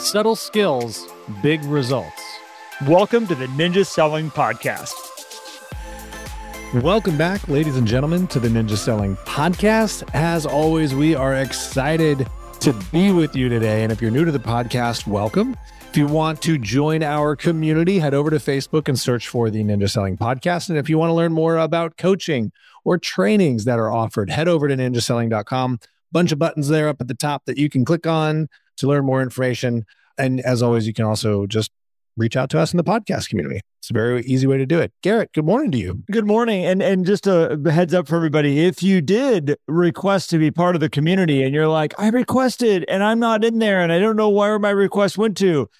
Subtle skills, big results. Welcome to the Ninja Selling Podcast. Welcome back, ladies and gentlemen, to the Ninja Selling Podcast. As always, we are excited to be with you today. And if you're new to the podcast, welcome. If you want to join our community, head over to Facebook and search for the Ninja Selling Podcast. And if you want to learn more about coaching or trainings that are offered, head over to ninjaselling.com. Bunch of buttons there up at the top that you can click on to learn more information. And as always, you can also just reach out to us in the podcast community. It's a very easy way to do it. Garrett, good morning to you. Good morning. And and just a heads up for everybody, if you did request to be part of the community and you're like, I requested and I'm not in there and I don't know where my request went to,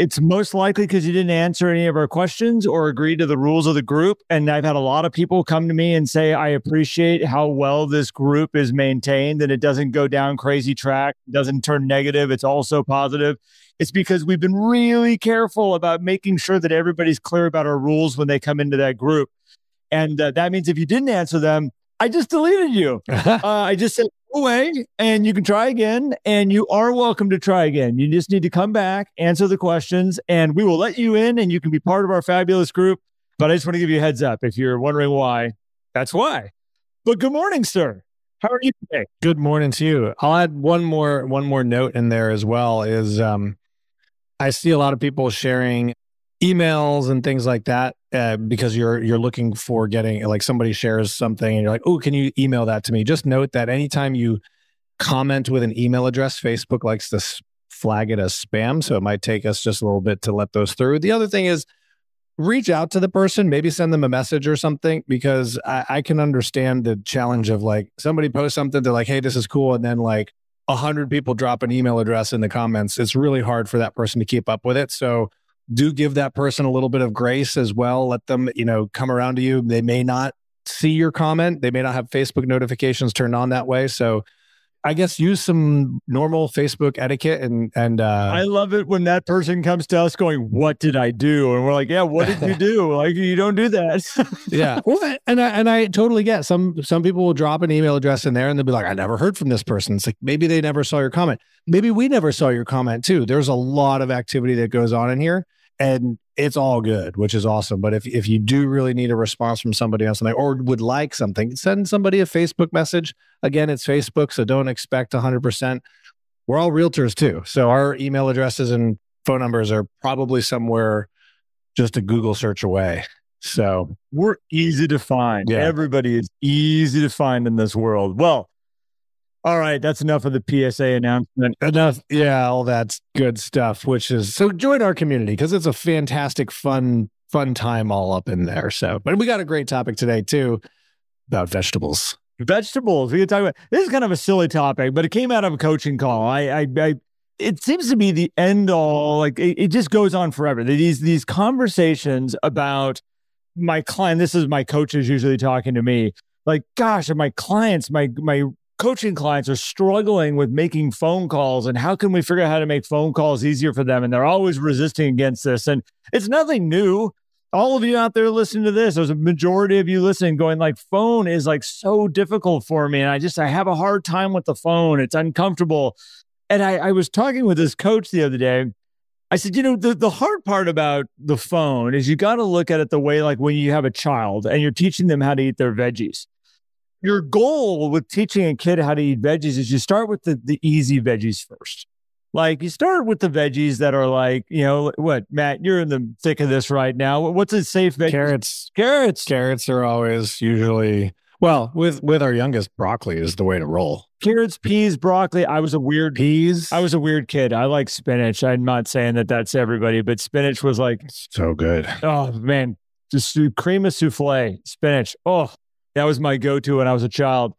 it's most likely because you didn't answer any of our questions or agree to the rules of the group. And I've had a lot of people come to me and say, I appreciate how well this group is maintained and it doesn't go down crazy track, doesn't turn negative. It's also positive. It's because we've been really careful about making sure that everybody's clear about our rules when they come into that group. And uh, that means if you didn't answer them, I just deleted you. uh, I just said, away and you can try again and you are welcome to try again. You just need to come back, answer the questions, and we will let you in and you can be part of our fabulous group. But I just want to give you a heads up if you're wondering why, that's why. But good morning, sir. How are you today? Good morning to you. I'll add one more one more note in there as well is um I see a lot of people sharing emails and things like that uh, because you're you're looking for getting like somebody shares something and you're like, oh, can you email that to me? Just note that anytime you comment with an email address, Facebook likes to flag it as spam, so it might take us just a little bit to let those through. The other thing is reach out to the person, maybe send them a message or something, because I, I can understand the challenge of like somebody posts something, they're like, hey, this is cool, and then like a hundred people drop an email address in the comments, it's really hard for that person to keep up with it. So do give that person a little bit of grace as well. Let them, you know, come around to you. They may not see your comment. They may not have Facebook notifications turned on that way. So I guess use some normal Facebook etiquette and and uh I love it when that person comes to us going, "What did I do?" and we're like, "Yeah, what did you do?" like you don't do that. yeah. Well, and I and I totally get some some people will drop an email address in there and they'll be like, "I never heard from this person." It's like maybe they never saw your comment. Maybe we never saw your comment too. There's a lot of activity that goes on in here and it's all good, which is awesome. But if, if you do really need a response from somebody on something or would like something, send somebody a Facebook message. Again, it's Facebook, so don't expect 100%. We're all realtors too. So our email addresses and phone numbers are probably somewhere just a Google search away. So we're easy to find. Yeah. Everybody is easy to find in this world. Well, all right, that's enough of the PSA announcement. Enough, yeah, all that's good stuff. Which is so join our community because it's a fantastic, fun, fun time all up in there. So, but we got a great topic today too about vegetables. Vegetables. We can talk about this is kind of a silly topic, but it came out of a coaching call. I, I, I it seems to be the end all. Like it, it just goes on forever. These these conversations about my client. This is my coaches usually talking to me. Like, gosh, are my clients, my my coaching clients are struggling with making phone calls and how can we figure out how to make phone calls easier for them? And they're always resisting against this. And it's nothing new. All of you out there listening to this there's a majority of you listening going like phone is like so difficult for me and i just i have a hard time with the phone. It's uncomfortable. And i, I was talking with this coach the other day. I said, you know, the, the hard part about the phone is you got to look at it the way like when you have a child and you're teaching them how to eat their veggies your goal with teaching a kid how to eat veggies is you start with the, the easy veggies first. Like you start with the veggies that are like, you know, what, Matt, you're in the thick of this right now. What's a safe veggie? Carrots. Carrots. Carrots are always usually well, with with our youngest, broccoli is the way to roll. Carrots, peas, broccoli. I was a weird peas. I was a weird kid. I like spinach. I'm not saying that that's everybody, but spinach was like so good. Oh man, just cream of souffle, spinach. Oh, that was my go-to when I was a child.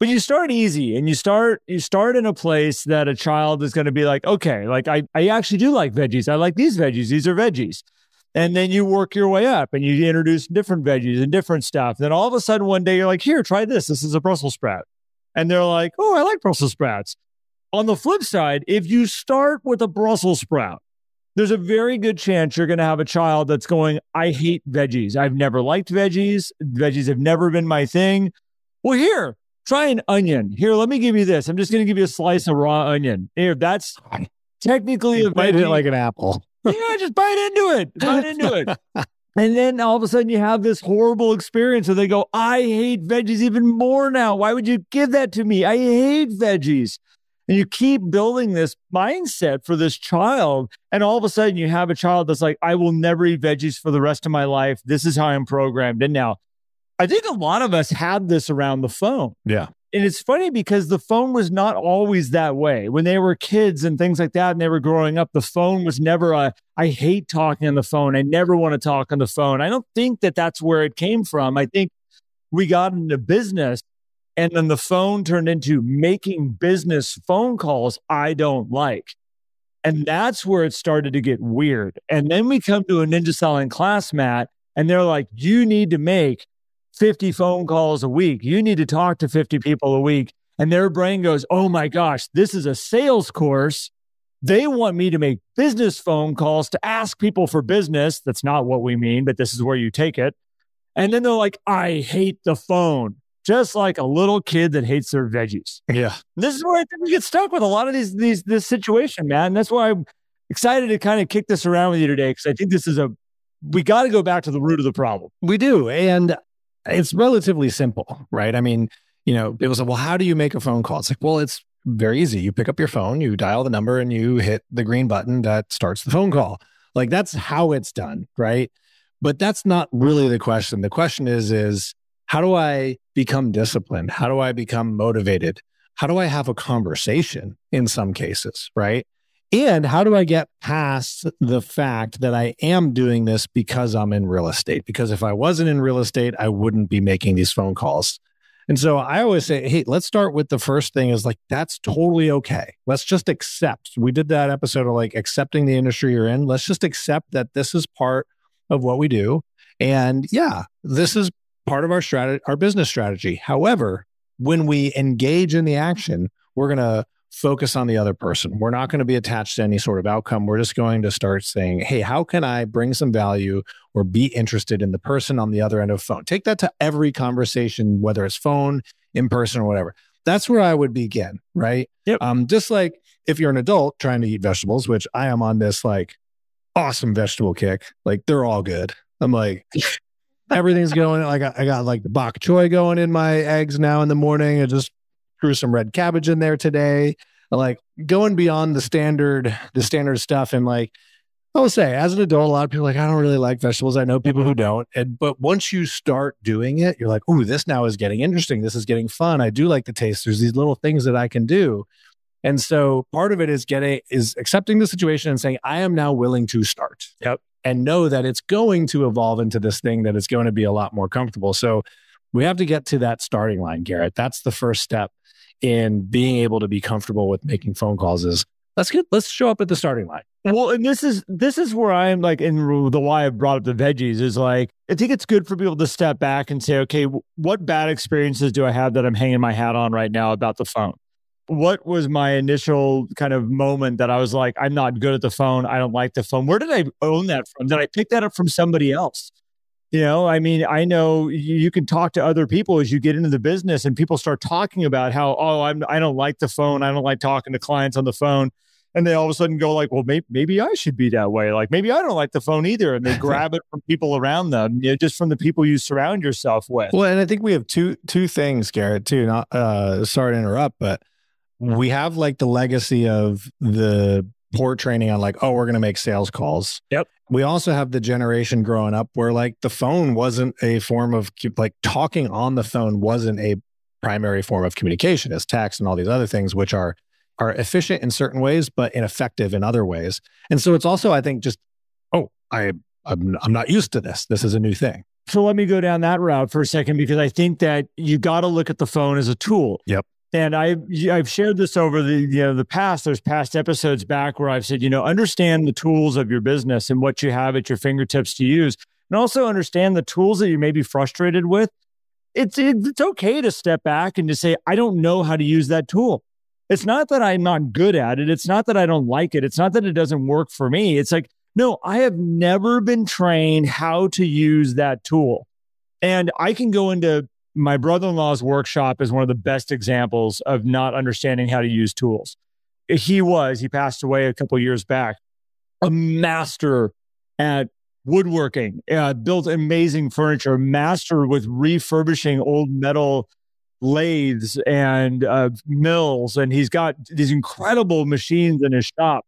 But you start easy and you start you start in a place that a child is going to be like, okay, like I, I actually do like veggies. I like these veggies. These are veggies. And then you work your way up and you introduce different veggies and different stuff. Then all of a sudden one day you're like, here, try this. This is a Brussels sprout. And they're like, oh, I like Brussels sprouts. On the flip side, if you start with a Brussels sprout there's a very good chance you're going to have a child that's going, I hate veggies. I've never liked veggies. Veggies have never been my thing. Well, here, try an onion. Here, let me give you this. I'm just going to give you a slice of raw onion. Here, that's technically a Bite it like an apple. yeah, just bite into it. Bite into it. And then all of a sudden you have this horrible experience where they go, I hate veggies even more now. Why would you give that to me? I hate veggies. And you keep building this mindset for this child. And all of a sudden you have a child that's like, I will never eat veggies for the rest of my life. This is how I'm programmed. And now I think a lot of us had this around the phone. Yeah. And it's funny because the phone was not always that way. When they were kids and things like that, and they were growing up, the phone was never a, I hate talking on the phone. I never want to talk on the phone. I don't think that that's where it came from. I think we got into business and then the phone turned into making business phone calls I don't like. And that's where it started to get weird. And then we come to a ninja selling class, Matt, and they're like, you need to make 50 phone calls a week. You need to talk to 50 people a week. And their brain goes, oh my gosh, this is a sales course. They want me to make business phone calls to ask people for business. That's not what we mean, but this is where you take it. And then they're like, I hate the phone, just like a little kid that hates their veggies. Yeah. This is where I think we get stuck with a lot of these, these, this situation, man. And that's why I'm excited to kind of kick this around with you today because I think this is a, we got to go back to the root of the problem. We do. And it's relatively simple, right? I mean, you know, it was like, well, how do you make a phone call? It's like, well, it's very easy. You pick up your phone, you dial the number, and you hit the green button that starts the phone call. Like that's how it's done, right? But that's not really the question. The question is, is how do I become disciplined? How do I become motivated? How do I have a conversation in some cases, right? And how do I get past the fact that I am doing this because I'm in real estate? Because if I wasn't in real estate, I wouldn't be making these phone calls. And so I always say, hey, let's start with the first thing is like, that's totally okay. Let's just accept. We did that episode of like accepting the industry you're in. Let's just accept that this is part of what we do. And yeah, this is part of our strategy, our business strategy. However, when we engage in the action, we're going to focus on the other person. We're not going to be attached to any sort of outcome. We're just going to start saying, hey, how can I bring some value or be interested in the person on the other end of the phone? Take that to every conversation, whether it's phone, in person, or whatever. That's where I would begin, right? Yep. Um, just like if you're an adult trying to eat vegetables, which I am on this like awesome vegetable kick, like they're all good. I'm like, everything's going like I, I got like the bok choy going in my eggs now in the morning. I just threw some red cabbage in there today. Like going beyond the standard, the standard stuff. And like, I will say, as an adult, a lot of people are like, I don't really like vegetables. I know people who mm-hmm. don't. And but once you start doing it, you're like, oh, this now is getting interesting. This is getting fun. I do like the taste. There's these little things that I can do. And so part of it is getting is accepting the situation and saying, I am now willing to start. Yep. And know that it's going to evolve into this thing that it's going to be a lot more comfortable. So we have to get to that starting line, Garrett. That's the first step in being able to be comfortable with making phone calls is let's get let's show up at the starting line. Well, and this is this is where I'm like in the why I brought up the veggies is like I think it's good for people to step back and say, okay, what bad experiences do I have that I'm hanging my hat on right now about the phone? What was my initial kind of moment that I was like, I'm not good at the phone. I don't like the phone. Where did I own that from? Did I pick that up from somebody else? You know, I mean, I know you can talk to other people as you get into the business and people start talking about how, oh, I'm, I don't like the phone. I don't like talking to clients on the phone. And they all of a sudden go like, well, maybe, maybe I should be that way. Like, maybe I don't like the phone either. And they grab it from people around them, you know, just from the people you surround yourself with. Well, and I think we have two two things, Garrett, too. Not uh sorry to interrupt, but we have like the legacy of the poor training on like, oh, we're gonna make sales calls. Yep. We also have the generation growing up where like the phone wasn't a form of like talking on the phone wasn't a primary form of communication as text and all these other things, which are are efficient in certain ways, but ineffective in other ways. And so it's also, I think, just, oh, I I'm, I'm not used to this. This is a new thing. So let me go down that route for a second because I think that you got to look at the phone as a tool. Yep. And I I've shared this over the you know the past. There's past episodes back where I've said you know understand the tools of your business and what you have at your fingertips to use, and also understand the tools that you may be frustrated with. It's it's okay to step back and to say I don't know how to use that tool. It's not that I'm not good at it. It's not that I don't like it. It's not that it doesn't work for me. It's like no, I have never been trained how to use that tool. And I can go into my brother in law's workshop is one of the best examples of not understanding how to use tools. he was, he passed away a couple years back, a master at woodworking, uh, built amazing furniture, master with refurbishing old metal lathes and uh, mills. And he's got these incredible machines in his shop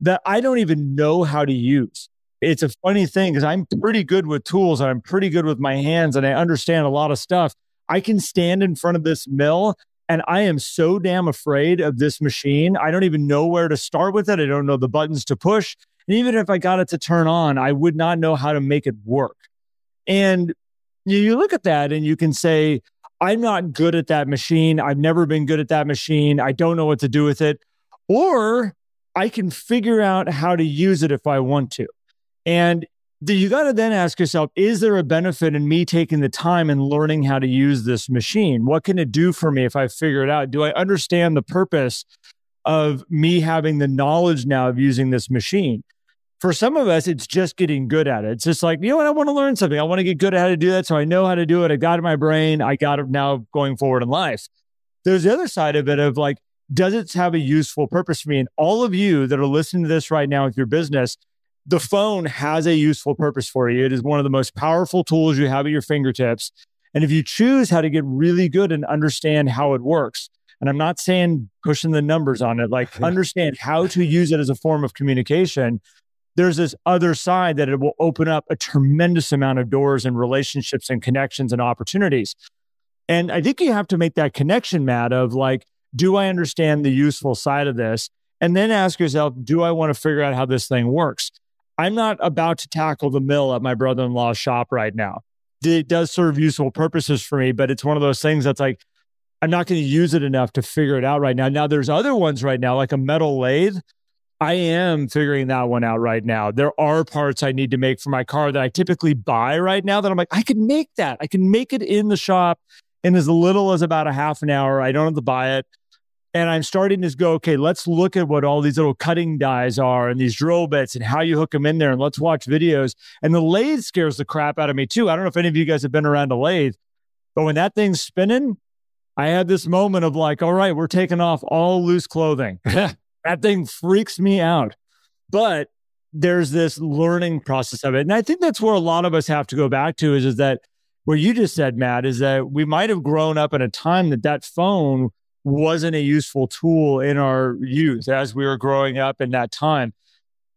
that I don't even know how to use. It's a funny thing because I'm pretty good with tools and I'm pretty good with my hands and I understand a lot of stuff. I can stand in front of this mill and I am so damn afraid of this machine. I don't even know where to start with it. I don't know the buttons to push. And even if I got it to turn on, I would not know how to make it work. And you look at that and you can say, I'm not good at that machine. I've never been good at that machine. I don't know what to do with it. Or I can figure out how to use it if I want to. And you got to then ask yourself is there a benefit in me taking the time and learning how to use this machine? What can it do for me if I figure it out? Do I understand the purpose of me having the knowledge now of using this machine? For some of us, it's just getting good at it. It's just like, you know what? I want to learn something. I want to get good at how to do that. So I know how to do it. I got it in my brain. I got it now going forward in life. There's the other side of it of like, does it have a useful purpose for me? And all of you that are listening to this right now with your business, the phone has a useful purpose for you. It is one of the most powerful tools you have at your fingertips. And if you choose how to get really good and understand how it works, and I'm not saying pushing the numbers on it, like understand how to use it as a form of communication, there's this other side that it will open up a tremendous amount of doors and relationships and connections and opportunities. And I think you have to make that connection, Matt, of like, do I understand the useful side of this? And then ask yourself, do I want to figure out how this thing works? I'm not about to tackle the mill at my brother in law's shop right now. It does serve useful purposes for me, but it's one of those things that's like, I'm not going to use it enough to figure it out right now. Now, there's other ones right now, like a metal lathe. I am figuring that one out right now. There are parts I need to make for my car that I typically buy right now that I'm like, I can make that. I can make it in the shop in as little as about a half an hour. I don't have to buy it. And I'm starting to go, okay, let's look at what all these little cutting dies are and these drill bits and how you hook them in there. And let's watch videos. And the lathe scares the crap out of me too. I don't know if any of you guys have been around a lathe, but when that thing's spinning, I had this moment of like, all right, we're taking off all loose clothing. that thing freaks me out. But there's this learning process of it. And I think that's where a lot of us have to go back to is, is that what you just said, Matt, is that we might have grown up in a time that that phone wasn't a useful tool in our youth as we were growing up in that time.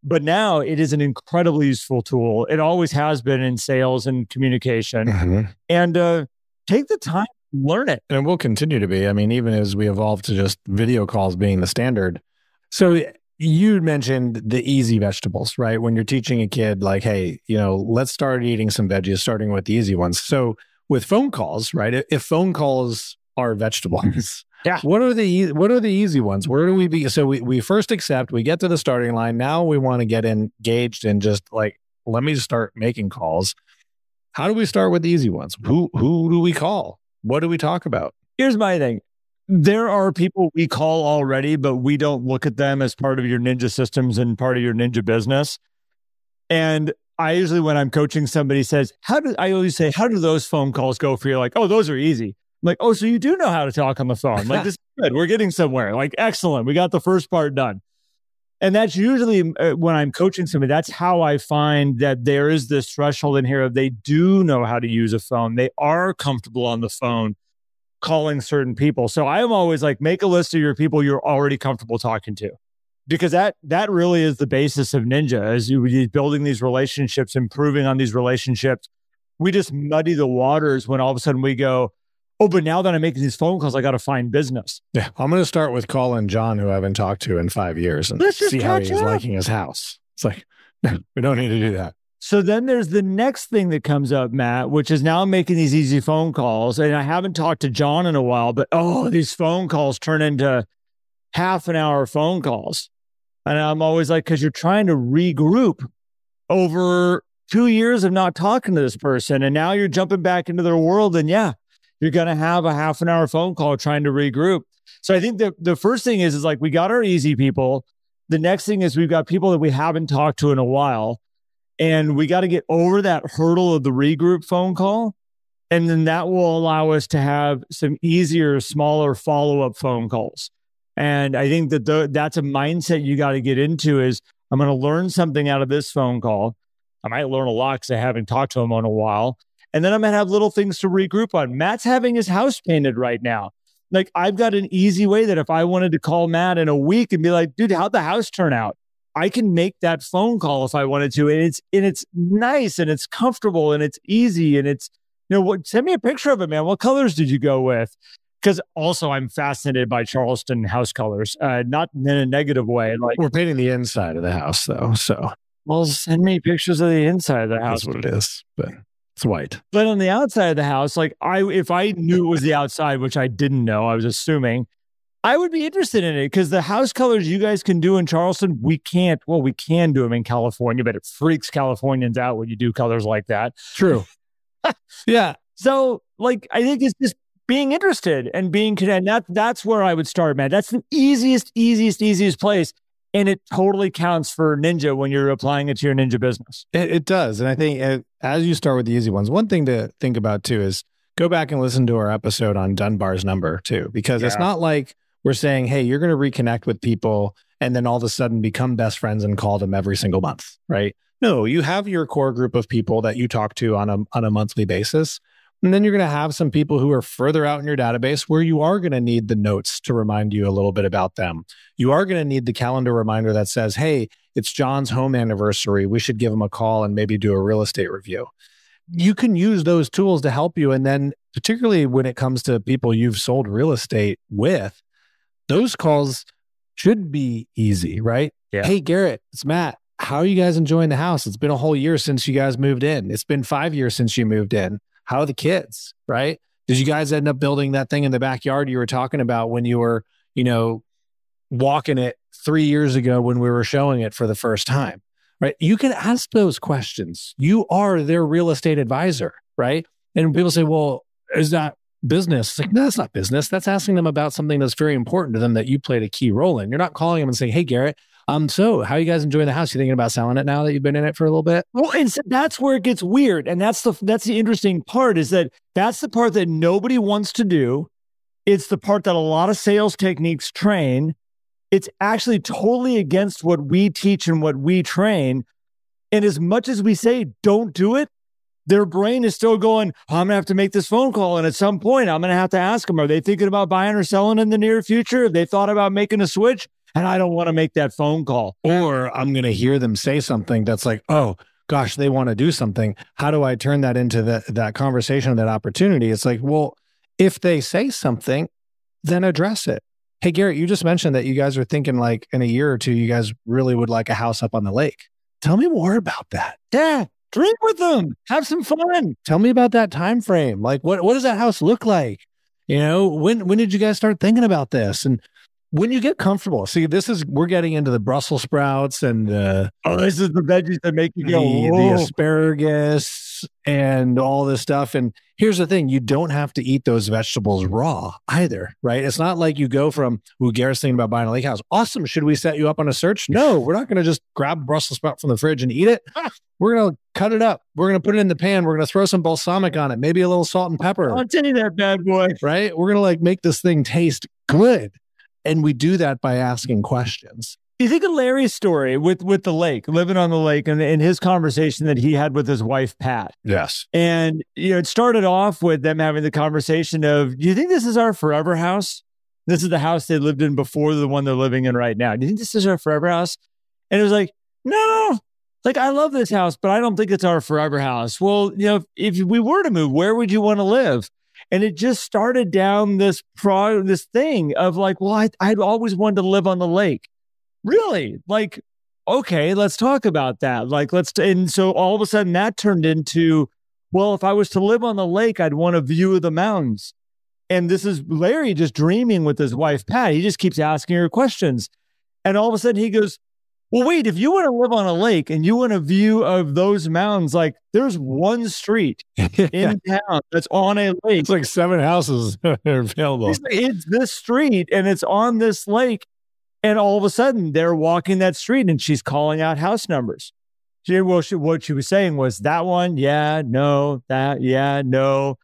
But now it is an incredibly useful tool. It always has been in sales and communication. Mm-hmm. And uh, take the time, learn it. And it will continue to be. I mean, even as we evolve to just video calls being the standard. So you mentioned the easy vegetables, right? When you're teaching a kid, like, hey, you know, let's start eating some veggies, starting with the easy ones. So with phone calls, right? If phone calls are vegetables, yeah. What are the what are the easy ones? Where do we be? So we, we first accept, we get to the starting line. Now we want to get engaged and just like let me start making calls. How do we start with the easy ones? Who who do we call? What do we talk about? Here's my thing. There are people we call already, but we don't look at them as part of your ninja systems and part of your ninja business. And I usually, when I'm coaching somebody, says, "How do I always say, how do those phone calls go for you?" Like, oh, those are easy. I'm like, oh, so you do know how to talk on the phone. Like, this is good. We're getting somewhere. Like, excellent. We got the first part done. And that's usually uh, when I'm coaching somebody, that's how I find that there is this threshold in here of they do know how to use a phone. They are comfortable on the phone calling certain people. So I am always like, make a list of your people you're already comfortable talking to. Because that that really is the basis of Ninja, as you building these relationships, improving on these relationships. We just muddy the waters when all of a sudden we go, oh, but now that I'm making these phone calls, I got to find business. Yeah. I'm going to start with calling John, who I haven't talked to in five years, and see how he's up. liking his house. It's like, no, we don't need to do that. So then there's the next thing that comes up, Matt, which is now I'm making these easy phone calls. And I haven't talked to John in a while, but oh, these phone calls turn into half an hour phone calls. And I'm always like, because you're trying to regroup over two years of not talking to this person. And now you're jumping back into their world. And yeah, you're going to have a half an hour phone call trying to regroup. So I think the, the first thing is, is like we got our easy people. The next thing is we've got people that we haven't talked to in a while. And we got to get over that hurdle of the regroup phone call. And then that will allow us to have some easier, smaller follow up phone calls. And I think that the, that's a mindset you got to get into is I'm going to learn something out of this phone call. I might learn a lot because I haven't talked to them in a while. And then I'm going to have little things to regroup on. Matt's having his house painted right now. Like I've got an easy way that if I wanted to call Matt in a week and be like, dude, how'd the house turn out? I can make that phone call if I wanted to. And it's and it's nice and it's comfortable and it's easy and it's you know what send me a picture of it, man. What colors did you go with? Because also I'm fascinated by Charleston house colors, uh, not in a negative way. Like we're painting the inside of the house though, so well, send me pictures of the inside of the house. That's what it is, but it's white. But on the outside of the house, like I, if I knew it was the outside, which I didn't know, I was assuming, I would be interested in it because the house colors you guys can do in Charleston, we can't. Well, we can do them in California, but it freaks Californians out when you do colors like that. True. yeah. So, like, I think it's just being interested and being connected. That, that's where I would start, man. That's the easiest, easiest, easiest place. And it totally counts for Ninja when you're applying it to your Ninja business. It, it does. And I think uh, as you start with the easy ones, one thing to think about too is go back and listen to our episode on Dunbar's number too, because yeah. it's not like we're saying, hey, you're going to reconnect with people and then all of a sudden become best friends and call them every single month, right? No, you have your core group of people that you talk to on a on a monthly basis. And then you're going to have some people who are further out in your database where you are going to need the notes to remind you a little bit about them. You are going to need the calendar reminder that says, hey, it's John's home anniversary. We should give him a call and maybe do a real estate review. You can use those tools to help you. And then, particularly when it comes to people you've sold real estate with, those calls should be easy, right? Yeah. Hey, Garrett, it's Matt. How are you guys enjoying the house? It's been a whole year since you guys moved in. It's been five years since you moved in. How are the kids, right? Did you guys end up building that thing in the backyard you were talking about when you were, you know, walking it three years ago when we were showing it for the first time, right? You can ask those questions. You are their real estate advisor, right? And people say, well, is that business? It's like, no, that's not business. That's asking them about something that's very important to them that you played a key role in. You're not calling them and saying, hey, Garrett, um, so how you guys enjoying the house? You thinking about selling it now that you've been in it for a little bit? Well, and so that's where it gets weird. And that's the that's the interesting part is that that's the part that nobody wants to do. It's the part that a lot of sales techniques train. It's actually totally against what we teach and what we train. And as much as we say don't do it, their brain is still going, oh, I'm going to have to make this phone call. And at some point, I'm going to have to ask them, are they thinking about buying or selling in the near future? Have they thought about making a switch? And I don't want to make that phone call. Or I'm going to hear them say something that's like, oh, gosh, they want to do something. How do I turn that into that, that conversation, that opportunity? It's like, well, if they say something, then address it. Hey, Garrett, you just mentioned that you guys are thinking like in a year or two, you guys really would like a house up on the lake. Tell me more about that. Yeah. Drink with them. Have some fun. Tell me about that time frame. Like what what does that house look like? You know, when when did you guys start thinking about this? And when you get comfortable, see, this is we're getting into the Brussels sprouts and uh, oh, this is the veggies that make you go the, the asparagus and all this stuff. And here's the thing: you don't have to eat those vegetables raw either, right? It's not like you go from "Ooh, Garrett's thinking about buying a lake house. Awesome! Should we set you up on a search? No, we're not going to just grab Brussels sprout from the fridge and eat it. We're going to cut it up. We're going to put it in the pan. We're going to throw some balsamic on it, maybe a little salt and pepper. I'll tell you that bad boy, right? We're going to like make this thing taste good. And we do that by asking questions. You think of Larry's story with with the lake, living on the lake, and, and his conversation that he had with his wife Pat. Yes, and you know it started off with them having the conversation of, "Do you think this is our forever house? This is the house they lived in before the one they're living in right now. Do you think this is our forever house?" And it was like, "No, like I love this house, but I don't think it's our forever house." Well, you know, if, if we were to move, where would you want to live? And it just started down this pro this thing of like, well, I, I'd always wanted to live on the lake. Really? Like, okay, let's talk about that. Like, let's, t- and so all of a sudden that turned into, well, if I was to live on the lake, I'd want a view of the mountains. And this is Larry just dreaming with his wife, Pat. He just keeps asking her questions. And all of a sudden he goes, well, wait, if you want to live on a lake and you want a view of those mountains, like there's one street in town that's on a lake. It's like seven houses are available. It's, it's this street and it's on this lake. And all of a sudden they're walking that street and she's calling out house numbers. She, well, she, what she was saying was that one, yeah, no, that, yeah, no.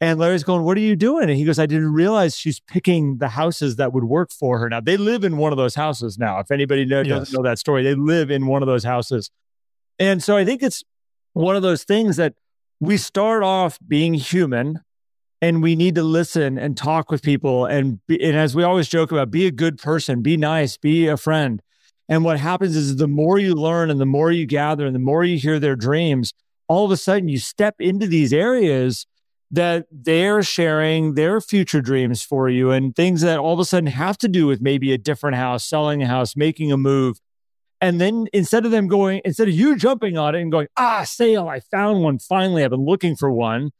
And Larry's going, What are you doing? And he goes, I didn't realize she's picking the houses that would work for her. Now, they live in one of those houses now. If anybody know, Yes. doesn't know that story, they live in one of those houses. And so I think it's one of those things that we start off being human and we need to listen and talk with people. And, be, and as we always joke about, be a good person, be nice, be a friend. And what happens is the more you learn and the more you gather and the more you hear their dreams, all of a sudden you step into these areas that they're sharing their future dreams for you and things that all of a sudden have to do with maybe a different house, selling a house, making a move. And then instead of them going, instead of you jumping on it and going, ah, sale, I found one finally, I've been looking for one.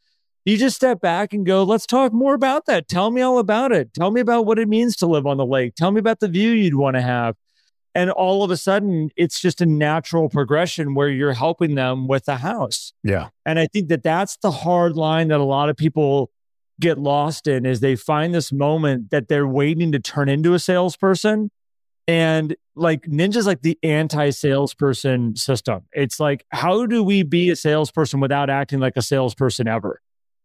You just step back and go, let's talk more about that. Tell me all about it. Tell me about what it means to live on the lake. Tell me about the view you'd want to have. And all of a sudden, it's just a natural progression where you're helping them with the house. Yeah. And I think that that's the hard line that a lot of people get lost in is they find this moment that they're waiting to turn into a salesperson. And like Ninja's like the anti salesperson system. It's like, how do we be a salesperson without acting like a salesperson ever?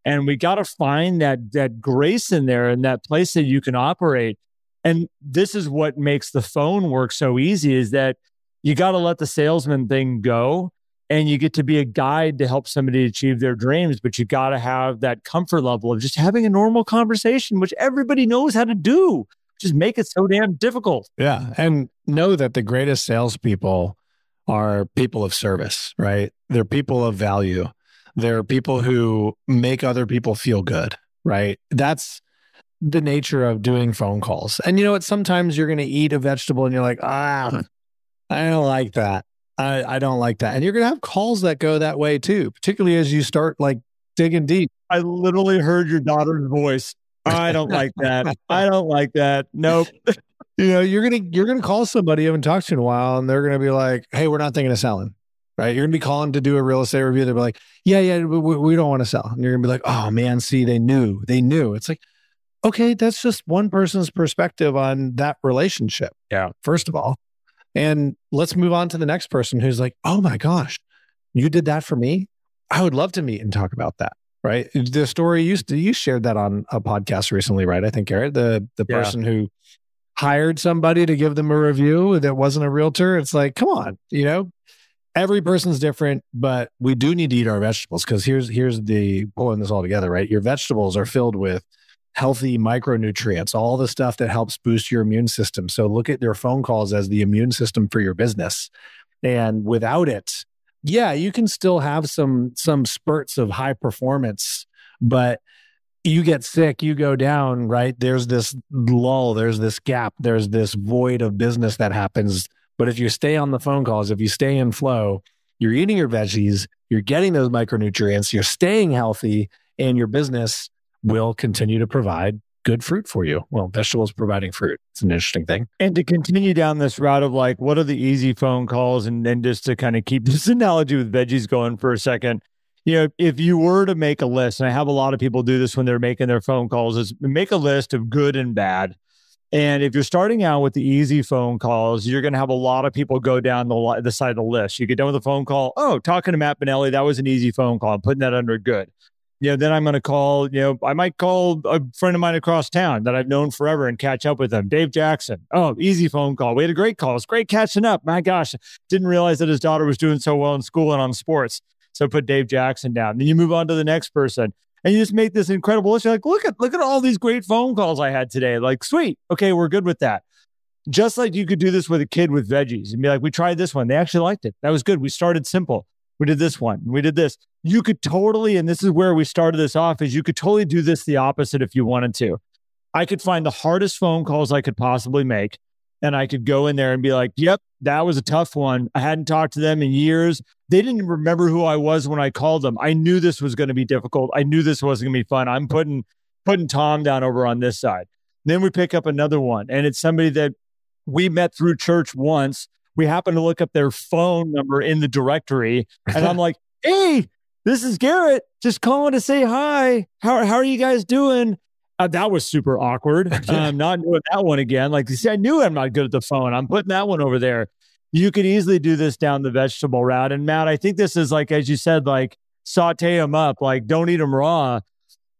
And we got to find that that grace in there and that place that you can operate. And this is what makes the phone work so easy is that you got to let the salesman thing go and you get to be a guide to help somebody achieve their dreams but you got to have that comfort level of just having a normal conversation which everybody knows how to do just make it so damn difficult Yeah. And know that the greatest salespeople are people of service, right? They're people of value. They're people who make other people feel good, right? That's the nature of doing phone calls. And you know what? Sometimes you're going to eat a vegetable and you're like, ah, I don't like that. I, I don't like that. And you're going to have calls that go that way too, particularly as you start like digging deep. i literally heard your daughter's voice i don't like that i don't like that nope you know you're gonna you're gonna call somebody you haven't talked to in a while and they're gonna be like hey we're not thinking of selling right you're gonna be calling to do a real estate review they'll be like yeah yeah we, we we don't want to sell and you're gonna be like oh man see they knew they knew it's like okay that's just one person's perspective on that relationship Yeah. first of all and let's move on to the next person who's like oh my gosh you did that for me i would love to meet and talk about that right the story you you shared that on a podcast recently right i think garrett the the Yeah. person who hired somebody to give them a review that wasn't a realtor. It's like, come on, you know, every person's different, but we do need to eat our vegetables because here's here's the pulling this all together, right? Your vegetables are filled with healthy micronutrients, all the stuff that helps boost your immune system. So look at your phone calls as the immune system for your business. And without it, yeah, you can still have some some spurts of high performance, but you get sick, you go down, right? There's this lull, there's this gap, there's this void of business that happens. But if you stay on the phone calls, if you stay in flow, you're eating your veggies, you're getting those micronutrients, you're staying healthy, and your business will continue to provide good fruit for you. Well, vegetables providing fruit. It's an interesting thing. and to continue down this route of like what are the easy phone calls and then just to kind of keep this analogy with veggies going for a second you know if you were to make a list and i have a lot of people do this when they're making their phone calls is make a list of good and bad and if you're starting out with the easy phone calls you're going to have a lot of people go down the, li- the side of the list you get done with a phone call oh talking to matt Benelli, that was an easy phone call i'm putting that under good know, then I'm going to call, you know, I might call a friend of mine across town that I've known forever and catch up with them. Dave Jackson. Oh, easy phone call. We had a great call. It's great catching up. My gosh, didn't realize that his daughter was doing so well in school and on sports. So put Dave Jackson down. Then you move on to the next person and you just make this incredible list. You're like, look at, look at all these great phone calls I had today. Like, sweet. Okay, we're good with that. Just like you could do this with a kid with veggies and be like, we tried this one. They actually liked it. That was good. We started simple. We did this one. We did this. You could totally, and this is where we started this off, is you could totally do this the opposite if you wanted to. I could find the hardest phone calls I could possibly make. And I could go in there and be like, yep, that was a tough one. I hadn't talked to them in years. They didn't remember who I was when I called them. I knew this was going to be difficult. I knew this wasn't going to be fun. I'm putting putting Tom down over on this side. Then we pick up another one, and it's somebody that we met through church once. We happen to look up their phone number in the directory, and I'm like, "Hey, this is Garrett. Just calling to say hi. How how are you guys doing?" Uh, that was super awkward. Um, not doing that one again. Like you see, I knew I'm not good at the phone. I'm putting that one over there. You could easily do this down the vegetable route. And Matt, I think this is like, as you said, like saute them up. Like don't eat them raw.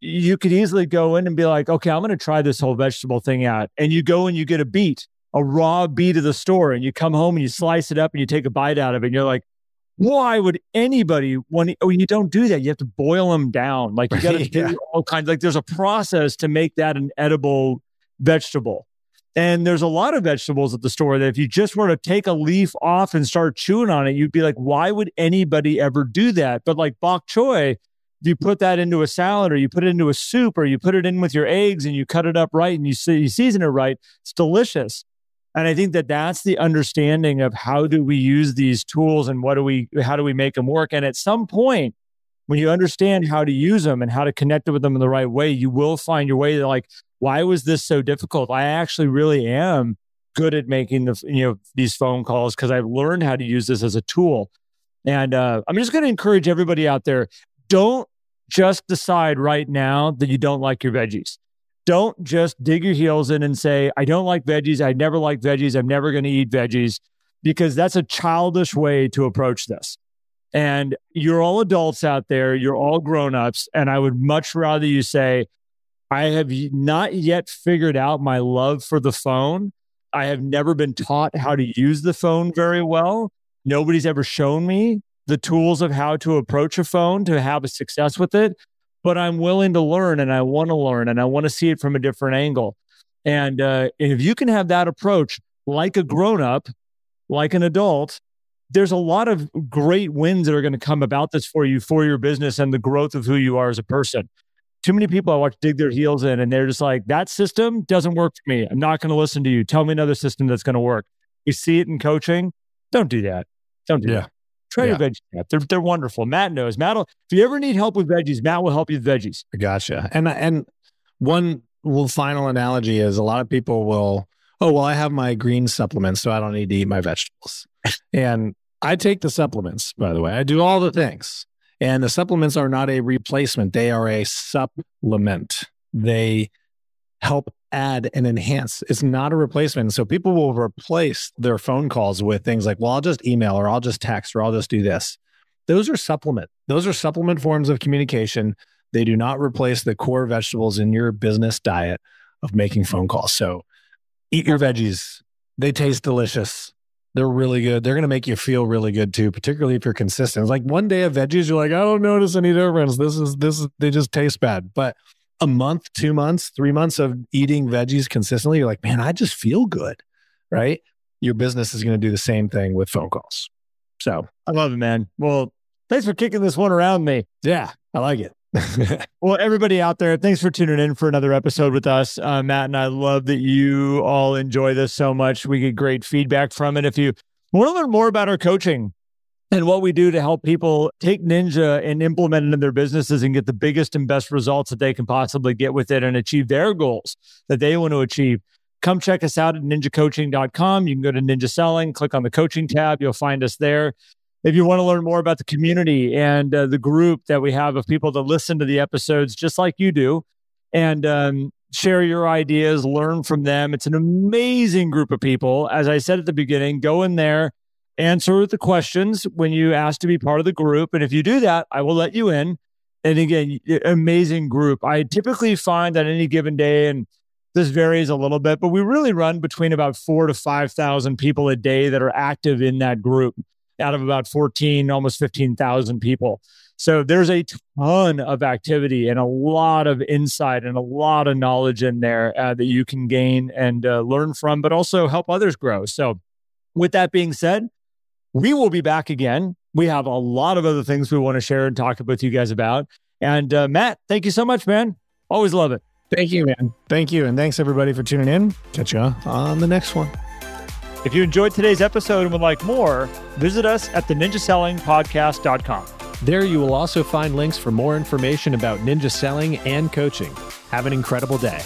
you could easily go in and be like, okay, I'm going to try this whole vegetable thing out. And you go and you get a beet, a raw beet of the store, and you come home and you slice it up and you take a bite out of it. And you're like, why would anybody when oh you don't do that. You have to boil them down. Like you got to do all kinds like there's a process to make that an edible vegetable. And there's a lot of vegetables at the store that if you just were to take a leaf off and start chewing on it you'd be like why would anybody ever do that? But like bok choy you put that into a salad or you put it into a soup or you put it in with your eggs and you cut it up right and you, you season it right it's delicious and I think that that's the understanding of how do we use these tools and what do we, how do we make them work? And at some point, when you understand how to use them and how to connect with them in the right way, you will find your way to like, why was this so difficult? I actually really am good at making the, you know, these phone calls because I've learned how to use this as a tool. And uh, I'm just going to encourage everybody out there, don't just decide right now that you don't like your veggies don't just dig your heels in and say, I don't like veggies. I never like veggies. I'm never going to eat veggies because that's a childish way to approach this. And you're all adults out there, you're all grown ups. And I would much rather you say, I have not yet figured out my love for the phone. I have never been taught how to use the phone very well. Nobody's ever shown me the tools of how to approach a phone to have a success with it but I'm willing to learn and I want to learn and I want to see it from a different angle. And uh, if you can have that approach like a grown up, like an adult, there's a lot of great wins that are going to come about this for you, for your business and the growth of who you are as a person. Too many people I watch dig their heels in and they're just like, that system doesn't work for me. I'm not going to listen to you. Tell me another system that's going to work. You see it in coaching. Don't do that. Don't do yeah. that. Try yeah. your veggies. They're they're wonderful. Matt knows. Matt, will, if you ever need help with veggies, Matt will help you with veggies. Gotcha. And and one final analogy is a lot of people will, oh well, I have my green supplements, so I don't need to eat my vegetables. and I take the supplements, by the way. I do all the things. And the supplements are not a replacement, they are a supplement. They help add and enhance. It's not a replacement. So people will replace their phone calls with things like, well, I'll just email or I'll just text or I'll just do this. Those are supplement. Those are supplement forms of communication. They do not replace the core vegetables in your business diet of making phone calls. So eat your veggies. They taste delicious. They're really good. They're going to make you feel really good too, particularly if you're consistent. It's like one day of veggies, you're like, I don't notice any difference. This is, this is, they just taste bad. But a month, two months, three months of eating veggies consistently, you're like, man, I just feel good. Right. Your business is going to do the same thing with phone calls. So I love it, man. Well, thanks for kicking this one around me. Yeah, I like it. well, everybody out there, thanks for tuning in for another episode with us. Uh, Matt and I love that you all enjoy this so much. We get great feedback from it. If you want to learn more about our coaching, and what we do to help people take Ninja and implement it in their businesses and get the biggest and best results that they can possibly get with it and achieve their goals that they want to achieve. Come check us out at ninjacoaching.com. You can go to Ninja Selling, click on the coaching tab. You'll find us there. If you want to learn more about the community and uh, the group that we have of people that listen to the episodes just like you do and um, share your ideas, learn from them, it's an amazing group of people. As I said at the beginning, go in there answer the questions when you ask to be part of the group. And if you do that, I will let you in. And again, amazing group. I typically find that any given day, and this varies a little bit, but we really run between about four to 5,000 people a day that are active in that group out of about 14, almost 15,000 people. So there's a ton of activity and a lot of insight and a lot of knowledge in there uh, that you can gain and uh, learn from, but also help others grow. So, with that being said, we will be back again. We have a lot of other things we want to share and talk with you guys about. And uh, Matt, thank you so much, man. Always love it. Thank you, man. Thank you. And thanks everybody for tuning in. Catch you on the next one. If you enjoyed today's episode and would like more, visit us at the ninjasellingpodcast.com. There you will also find links for more information about ninja selling and coaching. Have an incredible day.